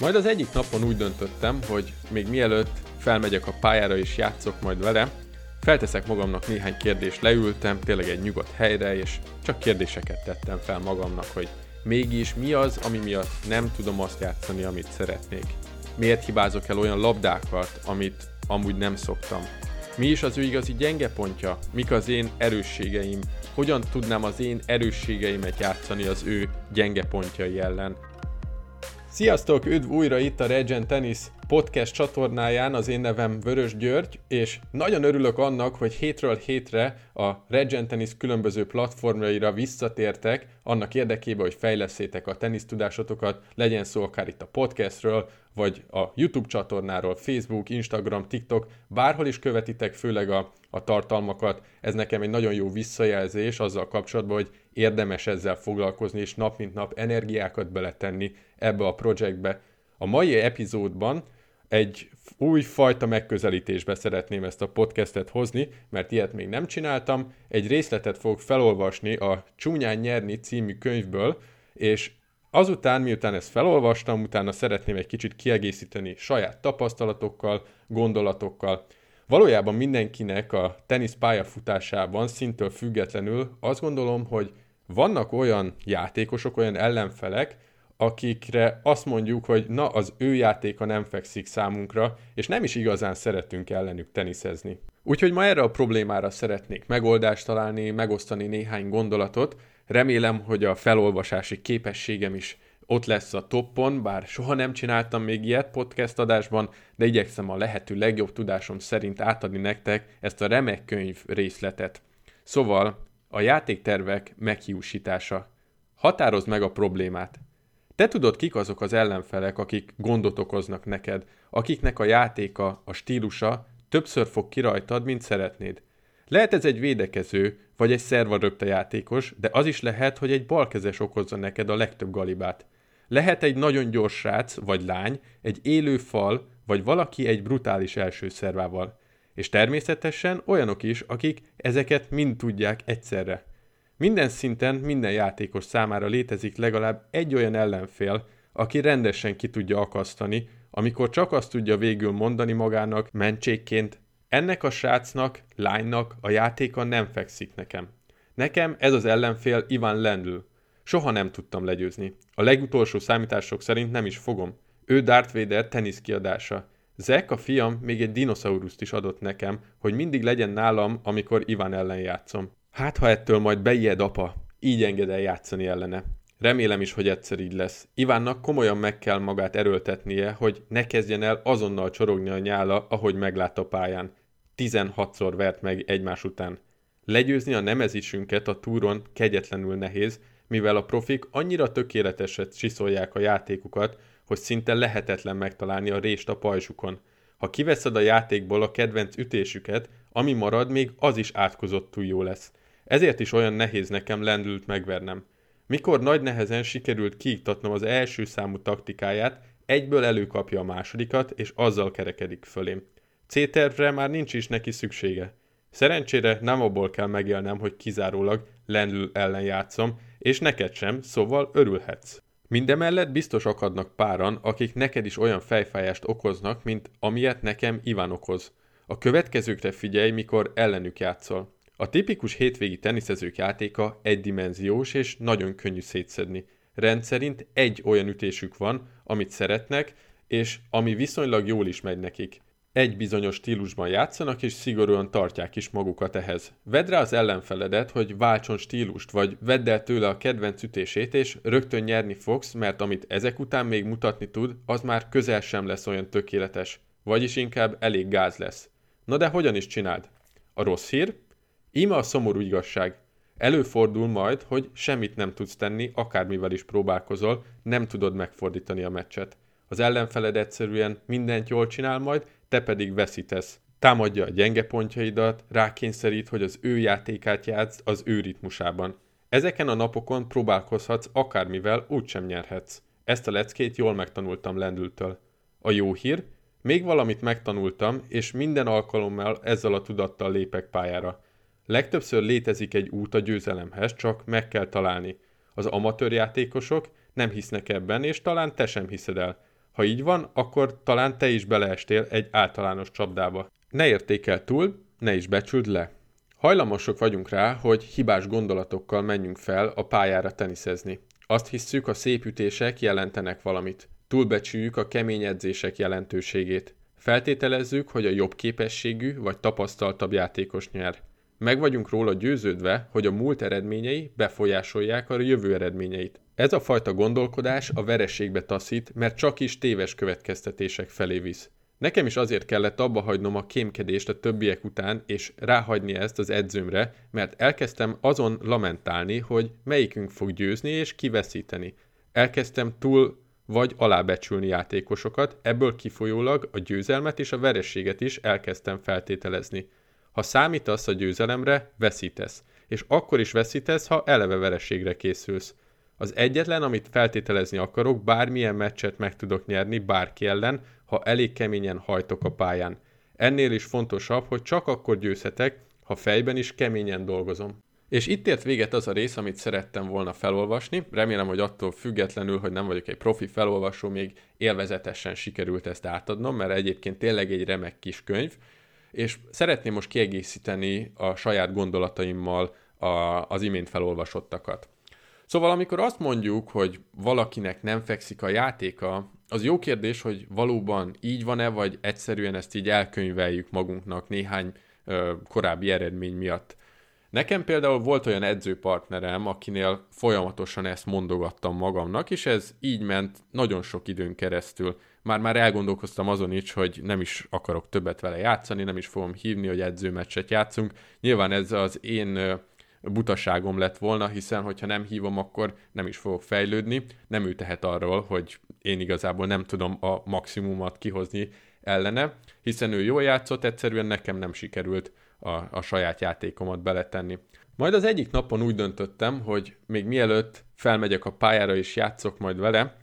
Majd az egyik napon úgy döntöttem, hogy még mielőtt felmegyek a pályára és játszok majd vele, felteszek magamnak néhány kérdést, leültem tényleg egy nyugodt helyre, és csak kérdéseket tettem fel magamnak, hogy mégis mi az, ami miatt nem tudom azt játszani, amit szeretnék. Miért hibázok el olyan labdákat, amit amúgy nem szoktam. Mi is az ő igazi gyenge pontja? Mik az én erősségeim? Hogyan tudnám az én erősségeimet játszani az ő gyenge pontjai ellen? Sziasztok, üdv újra itt a Regent Tennis podcast csatornáján, az én nevem Vörös György, és nagyon örülök annak, hogy hétről hétre a Regent Tennis különböző platformjaira visszatértek, annak érdekében, hogy fejleszétek a tenisztudásotokat, legyen szó akár itt a podcastről, vagy a YouTube csatornáról, Facebook, Instagram, TikTok, bárhol is követitek főleg a, a tartalmakat, ez nekem egy nagyon jó visszajelzés azzal kapcsolatban, hogy érdemes ezzel foglalkozni, és nap mint nap energiákat beletenni ebbe a projektbe. A mai epizódban egy új fajta megközelítésbe szeretném ezt a podcastet hozni, mert ilyet még nem csináltam. Egy részletet fogok felolvasni a Csúnyán nyerni című könyvből, és azután, miután ezt felolvastam, utána szeretném egy kicsit kiegészíteni saját tapasztalatokkal, gondolatokkal. Valójában mindenkinek a tenisz pályafutásában szintől függetlenül azt gondolom, hogy vannak olyan játékosok, olyan ellenfelek, akikre azt mondjuk, hogy na, az ő játéka nem fekszik számunkra, és nem is igazán szeretünk ellenük teniszezni. Úgyhogy ma erre a problémára szeretnék megoldást találni, megosztani néhány gondolatot. Remélem, hogy a felolvasási képességem is ott lesz a toppon, bár soha nem csináltam még ilyet podcast adásban, de igyekszem a lehető legjobb tudásom szerint átadni nektek ezt a remek könyv részletet. Szóval a játéktervek meghiúsítása. Határozd meg a problémát. Te tudod, kik azok az ellenfelek, akik gondot okoznak neked, akiknek a játéka, a stílusa többször fog ki mint szeretnéd. Lehet ez egy védekező, vagy egy szervaröpte játékos, de az is lehet, hogy egy balkezes okozza neked a legtöbb galibát. Lehet egy nagyon gyors srác, vagy lány, egy élő fal, vagy valaki egy brutális első szervával. És természetesen olyanok is, akik ezeket mind tudják egyszerre. Minden szinten, minden játékos számára létezik legalább egy olyan ellenfél, aki rendesen ki tudja akasztani, amikor csak azt tudja végül mondani magának mentségként, ennek a srácnak, lánynak a játéka nem fekszik nekem. Nekem ez az ellenfél Ivan Lendl. Soha nem tudtam legyőzni. A legutolsó számítások szerint nem is fogom. Ő Darth Vader tenisz kiadása. Zek, a fiam, még egy dinoszauruszt is adott nekem, hogy mindig legyen nálam, amikor Ivan ellen játszom. Hát, ha ettől majd beijed apa, így enged el játszani ellene. Remélem is, hogy egyszer így lesz. Ivánnak komolyan meg kell magát erőltetnie, hogy ne kezdjen el azonnal csorogni a nyála, ahogy meglát a pályán. 16-szor vert meg egymás után. Legyőzni a nemezisünket a túron kegyetlenül nehéz, mivel a profik annyira tökéleteset csiszolják a játékukat, hogy szinte lehetetlen megtalálni a rést a pajzsukon. Ha kiveszed a játékból a kedvenc ütésüket, ami marad, még az is átkozottul jó lesz. Ezért is olyan nehéz nekem lendült megvernem. Mikor nagy nehezen sikerült kiiktatnom az első számú taktikáját, egyből előkapja a másodikat, és azzal kerekedik fölém. C-tervre már nincs is neki szüksége. Szerencsére nem abból kell megélnem, hogy kizárólag lendül ellen játszom, és neked sem, szóval örülhetsz. Mindemellett biztos akadnak páran, akik neked is olyan fejfájást okoznak, mint amilyet nekem Iván okoz. A következőkre figyelj, mikor ellenük játszol. A tipikus hétvégi teniszezők játéka egydimenziós és nagyon könnyű szétszedni. Rendszerint egy olyan ütésük van, amit szeretnek, és ami viszonylag jól is megy nekik. Egy bizonyos stílusban játszanak, és szigorúan tartják is magukat ehhez. Vedd rá az ellenfeledet, hogy váltson stílust, vagy vedd el tőle a kedvenc ütését, és rögtön nyerni fogsz, mert amit ezek után még mutatni tud, az már közel sem lesz olyan tökéletes. Vagyis inkább elég gáz lesz. Na de hogyan is csináld? A rossz hír? Íme a szomorú igazság. Előfordul majd, hogy semmit nem tudsz tenni, akármivel is próbálkozol, nem tudod megfordítani a meccset. Az ellenfeled egyszerűen mindent jól csinál majd, te pedig veszítesz. Támadja a gyenge pontjaidat, rákényszerít, hogy az ő játékát játszd az ő ritmusában. Ezeken a napokon próbálkozhatsz akármivel, úgysem nyerhetsz. Ezt a leckét jól megtanultam lendültől. A jó hír, még valamit megtanultam, és minden alkalommal ezzel a tudattal lépek pályára. Legtöbbször létezik egy út a győzelemhez, csak meg kell találni. Az amatőr játékosok nem hisznek ebben, és talán te sem hiszed el. Ha így van, akkor talán te is beleestél egy általános csapdába. Ne értékel túl, ne is becsüld le. Hajlamosok vagyunk rá, hogy hibás gondolatokkal menjünk fel a pályára teniszezni. Azt hisszük, a szép ütések jelentenek valamit. Túlbecsüljük a kemény edzések jelentőségét. Feltételezzük, hogy a jobb képességű vagy tapasztaltabb játékos nyer. Meg vagyunk róla győződve, hogy a múlt eredményei befolyásolják a jövő eredményeit. Ez a fajta gondolkodás a vereségbe taszít, mert csak is téves következtetések felé visz. Nekem is azért kellett abba hagynom a kémkedést a többiek után, és ráhagyni ezt az edzőmre, mert elkezdtem azon lamentálni, hogy melyikünk fog győzni és kiveszíteni. Elkezdtem túl vagy alábecsülni játékosokat, ebből kifolyólag a győzelmet és a verességet is elkezdtem feltételezni. Ha számítasz a győzelemre, veszítesz. És akkor is veszítesz, ha eleve vereségre készülsz. Az egyetlen, amit feltételezni akarok, bármilyen meccset meg tudok nyerni bárki ellen, ha elég keményen hajtok a pályán. Ennél is fontosabb, hogy csak akkor győzhetek, ha fejben is keményen dolgozom. És itt ért véget az a rész, amit szerettem volna felolvasni. Remélem, hogy attól függetlenül, hogy nem vagyok egy profi felolvasó, még élvezetesen sikerült ezt átadnom, mert egyébként tényleg egy remek kis könyv, és szeretném most kiegészíteni a saját gondolataimmal a, az imént felolvasottakat. Szóval amikor azt mondjuk, hogy valakinek nem fekszik a játéka, az jó kérdés, hogy valóban így van-e, vagy egyszerűen ezt így elkönyveljük magunknak néhány ö, korábbi eredmény miatt. Nekem például volt olyan edzőpartnerem, akinél folyamatosan ezt mondogattam magamnak, és ez így ment nagyon sok időn keresztül. Már-már elgondolkoztam azon is, hogy nem is akarok többet vele játszani, nem is fogom hívni, hogy edzőmeccset játszunk. Nyilván ez az én butaságom lett volna, hiszen hogyha nem hívom, akkor nem is fogok fejlődni. Nem ő tehet arról, hogy én igazából nem tudom a maximumot kihozni ellene, hiszen ő jól játszott, egyszerűen nekem nem sikerült a, a saját játékomat beletenni. Majd az egyik napon úgy döntöttem, hogy még mielőtt felmegyek a pályára és játszok majd vele,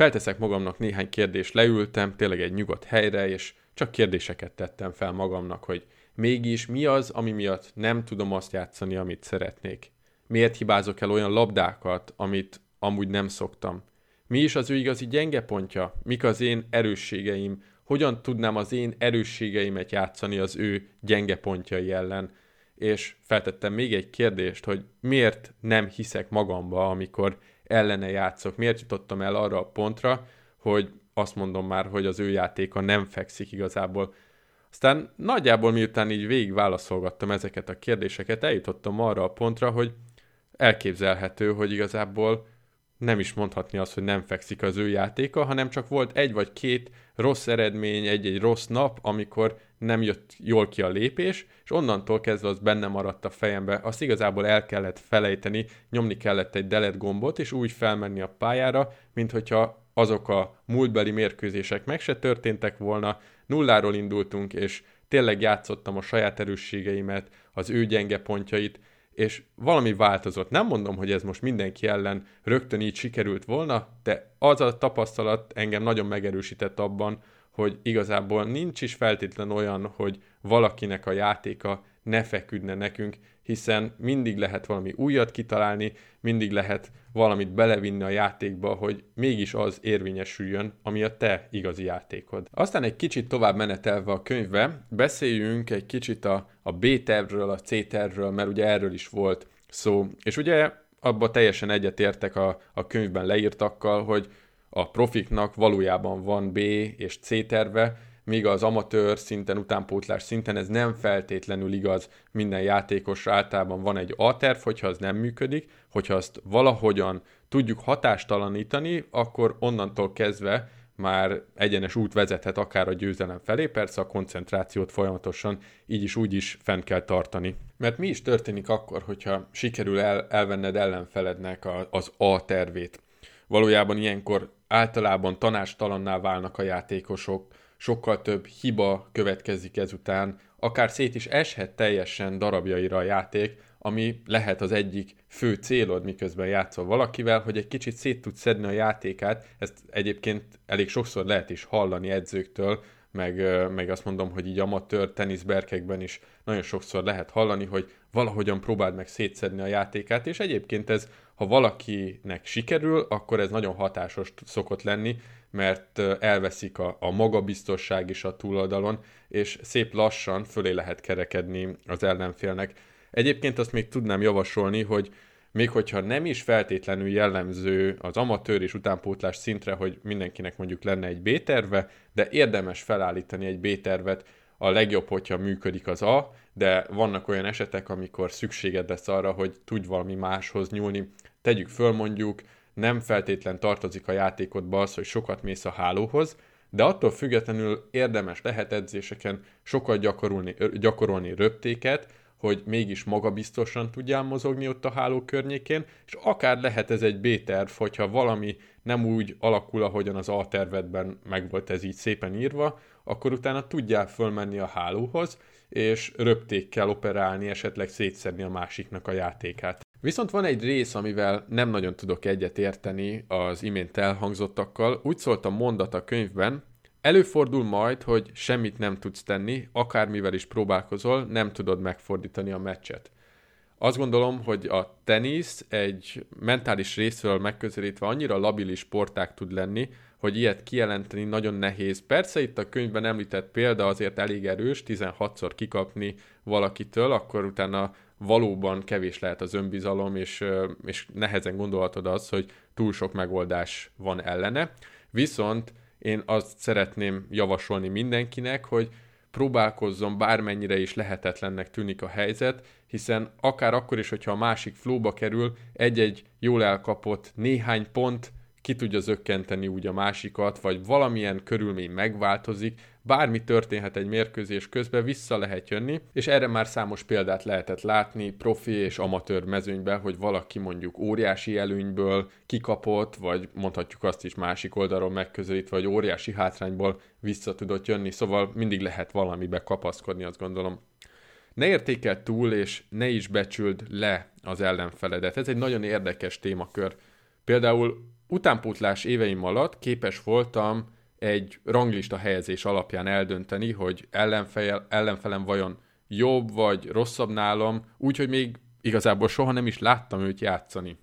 felteszek magamnak néhány kérdést, leültem tényleg egy nyugodt helyre, és csak kérdéseket tettem fel magamnak, hogy mégis mi az, ami miatt nem tudom azt játszani, amit szeretnék. Miért hibázok el olyan labdákat, amit amúgy nem szoktam? Mi is az ő igazi gyenge pontja? Mik az én erősségeim? hogyan tudnám az én erősségeimet játszani az ő gyenge pontjai ellen. És feltettem még egy kérdést, hogy miért nem hiszek magamba, amikor ellene játszok, miért jutottam el arra a pontra, hogy azt mondom már, hogy az ő játéka nem fekszik igazából. Aztán nagyjából miután így végig válaszolgattam ezeket a kérdéseket, eljutottam arra a pontra, hogy elképzelhető, hogy igazából nem is mondhatni azt, hogy nem fekszik az ő játéka, hanem csak volt egy vagy két rossz eredmény, egy-egy rossz nap, amikor nem jött jól ki a lépés, és onnantól kezdve az benne maradt a fejembe. Azt igazából el kellett felejteni, nyomni kellett egy delete gombot, és úgy felmenni a pályára, mint hogyha azok a múltbeli mérkőzések meg se történtek volna, nulláról indultunk, és tényleg játszottam a saját erősségeimet, az ő gyenge pontjait, és valami változott. Nem mondom, hogy ez most mindenki ellen rögtön így sikerült volna, de az a tapasztalat engem nagyon megerősített abban, hogy igazából nincs is feltétlen olyan, hogy valakinek a játéka ne feküdne nekünk, hiszen mindig lehet valami újat kitalálni, mindig lehet valamit belevinni a játékba, hogy mégis az érvényesüljön, ami a te igazi játékod. Aztán egy kicsit tovább menetelve a könyvbe, beszéljünk egy kicsit a, a B-tervről, a C-tervről, mert ugye erről is volt szó. És ugye abba teljesen egyetértek a, a könyvben leírtakkal, hogy a profiknak valójában van B és C terve, míg az amatőr szinten, utánpótlás szinten ez nem feltétlenül igaz minden játékos általában van egy A-terv, hogyha az nem működik, hogyha azt valahogyan tudjuk hatástalanítani, akkor onnantól kezdve már egyenes út vezethet akár a győzelem felé, persze a koncentrációt folyamatosan így is úgy is fent kell tartani. Mert mi is történik akkor, hogyha sikerül el, elvenned ellenfelednek a, az A tervét? Valójában ilyenkor általában tanástalanná válnak a játékosok, sokkal több hiba következik ezután, akár szét is eshet teljesen darabjaira a játék, ami lehet az egyik fő célod, miközben játszol valakivel, hogy egy kicsit szét tudsz szedni a játékát, ezt egyébként elég sokszor lehet is hallani edzőktől, meg, meg azt mondom, hogy így amatőr teniszberkekben is nagyon sokszor lehet hallani, hogy valahogyan próbáld meg szétszedni a játékát, és egyébként ez, ha valakinek sikerül, akkor ez nagyon hatásos szokott lenni, mert elveszik a, a magabiztosság is a túloldalon, és szép lassan fölé lehet kerekedni az ellenfélnek. Egyébként azt még tudnám javasolni, hogy még hogyha nem is feltétlenül jellemző az amatőr és utánpótlás szintre, hogy mindenkinek mondjuk lenne egy B-terve, de érdemes felállítani egy B-tervet, a legjobb, hogyha működik az A, de vannak olyan esetek, amikor szükséged lesz arra, hogy tudj valami máshoz nyúlni. Tegyük föl mondjuk, nem feltétlen tartozik a játékodba az, hogy sokat mész a hálóhoz, de attól függetlenül érdemes lehet edzéseken sokat gyakorolni, gyakorolni röptéket, hogy mégis magabiztosan tudjál mozogni ott a háló környékén, és akár lehet ez egy B-terv, hogyha valami nem úgy alakul, ahogyan az A tervedben meg volt ez így szépen írva, akkor utána tudjál fölmenni a hálóhoz, és röptékkel operálni, esetleg szétszedni a másiknak a játékát. Viszont van egy rész, amivel nem nagyon tudok egyet érteni az imént elhangzottakkal. Úgy szólt a mondat a könyvben, Előfordul majd, hogy semmit nem tudsz tenni, akármivel is próbálkozol, nem tudod megfordítani a meccset. Azt gondolom, hogy a tenisz egy mentális részről megközelítve annyira labilis sporták tud lenni, hogy ilyet kijelenteni nagyon nehéz. Persze itt a könyvben említett példa azért elég erős, 16-szor kikapni valakitől, akkor utána valóban kevés lehet az önbizalom, és, és nehezen gondolhatod az, hogy túl sok megoldás van ellene. Viszont én azt szeretném javasolni mindenkinek, hogy próbálkozzon bármennyire is lehetetlennek tűnik a helyzet, hiszen akár akkor is, hogyha a másik flóba kerül, egy-egy jól elkapott néhány pont ki tudja zökkenteni úgy a másikat, vagy valamilyen körülmény megváltozik, bármi történhet egy mérkőzés közben, vissza lehet jönni, és erre már számos példát lehetett látni profi és amatőr mezőnyben, hogy valaki mondjuk óriási előnyből kikapott, vagy mondhatjuk azt is másik oldalról megközelítve, vagy óriási hátrányból vissza tudott jönni, szóval mindig lehet valamibe kapaszkodni, azt gondolom. Ne értékel túl, és ne is becsüld le az ellenfeledet. Ez egy nagyon érdekes témakör. Például utánpótlás éveim alatt képes voltam egy ranglista helyezés alapján eldönteni, hogy ellenfel, ellenfelem vajon jobb vagy rosszabb nálam, úgyhogy még igazából soha nem is láttam őt játszani.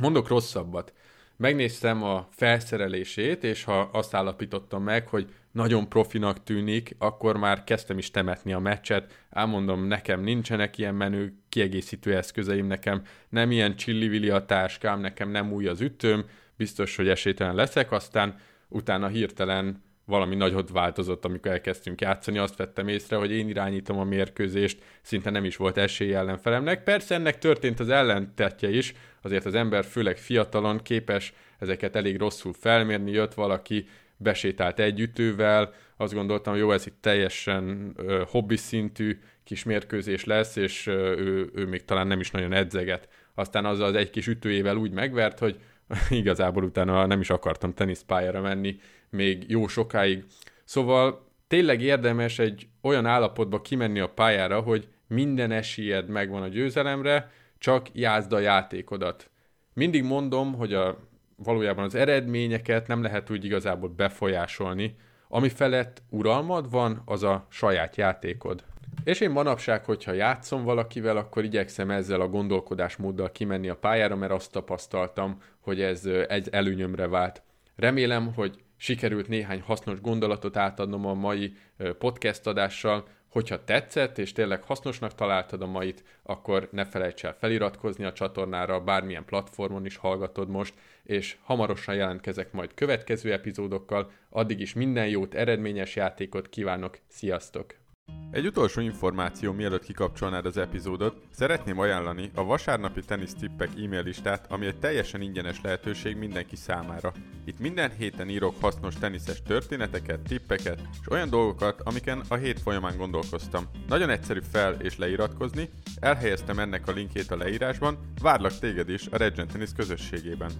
Mondok rosszabbat. Megnéztem a felszerelését, és ha azt állapítottam meg, hogy nagyon profinak tűnik, akkor már kezdtem is temetni a meccset. Elmondom, nekem nincsenek ilyen menő kiegészítő eszközeim, nekem nem ilyen csillivilli a táskám, nekem nem új az ütőm, biztos, hogy esélytelen leszek, aztán utána hirtelen valami nagyot változott, amikor elkezdtünk játszani, azt vettem észre, hogy én irányítom a mérkőzést, szinte nem is volt esély ellenfelemnek. Persze ennek történt az ellentetje is, azért az ember főleg fiatalon képes ezeket elég rosszul felmérni, jött valaki, besétált egy ütővel, azt gondoltam, jó, ez itt teljesen ö, hobbi szintű kis mérkőzés lesz, és ö, ő, ő még talán nem is nagyon edzeget. Aztán az az egy kis ütőjével úgy megvert, hogy igazából utána nem is akartam teniszpályára menni még jó sokáig. Szóval tényleg érdemes egy olyan állapotba kimenni a pályára, hogy minden esélyed megvan a győzelemre, csak játszd a játékodat. Mindig mondom, hogy a, valójában az eredményeket nem lehet úgy igazából befolyásolni, ami felett uralmad van, az a saját játékod. És én manapság, hogyha játszom valakivel, akkor igyekszem ezzel a gondolkodásmóddal kimenni a pályára, mert azt tapasztaltam, hogy ez egy előnyömre vált. Remélem, hogy sikerült néhány hasznos gondolatot átadnom a mai podcast adással. Hogyha tetszett, és tényleg hasznosnak találtad a mait, akkor ne felejts el feliratkozni a csatornára, bármilyen platformon is hallgatod most, és hamarosan jelentkezek majd következő epizódokkal. Addig is minden jót, eredményes játékot kívánok, sziasztok! Egy utolsó információ mielőtt kikapcsolnád az epizódot, szeretném ajánlani a vasárnapi tenisztippek e-mail listát, ami egy teljesen ingyenes lehetőség mindenki számára. Itt minden héten írok hasznos teniszes történeteket, tippeket és olyan dolgokat, amiken a hét folyamán gondolkoztam. Nagyon egyszerű fel és leiratkozni, elhelyeztem ennek a linkjét a leírásban, várlak téged is a Regent Tennis közösségében.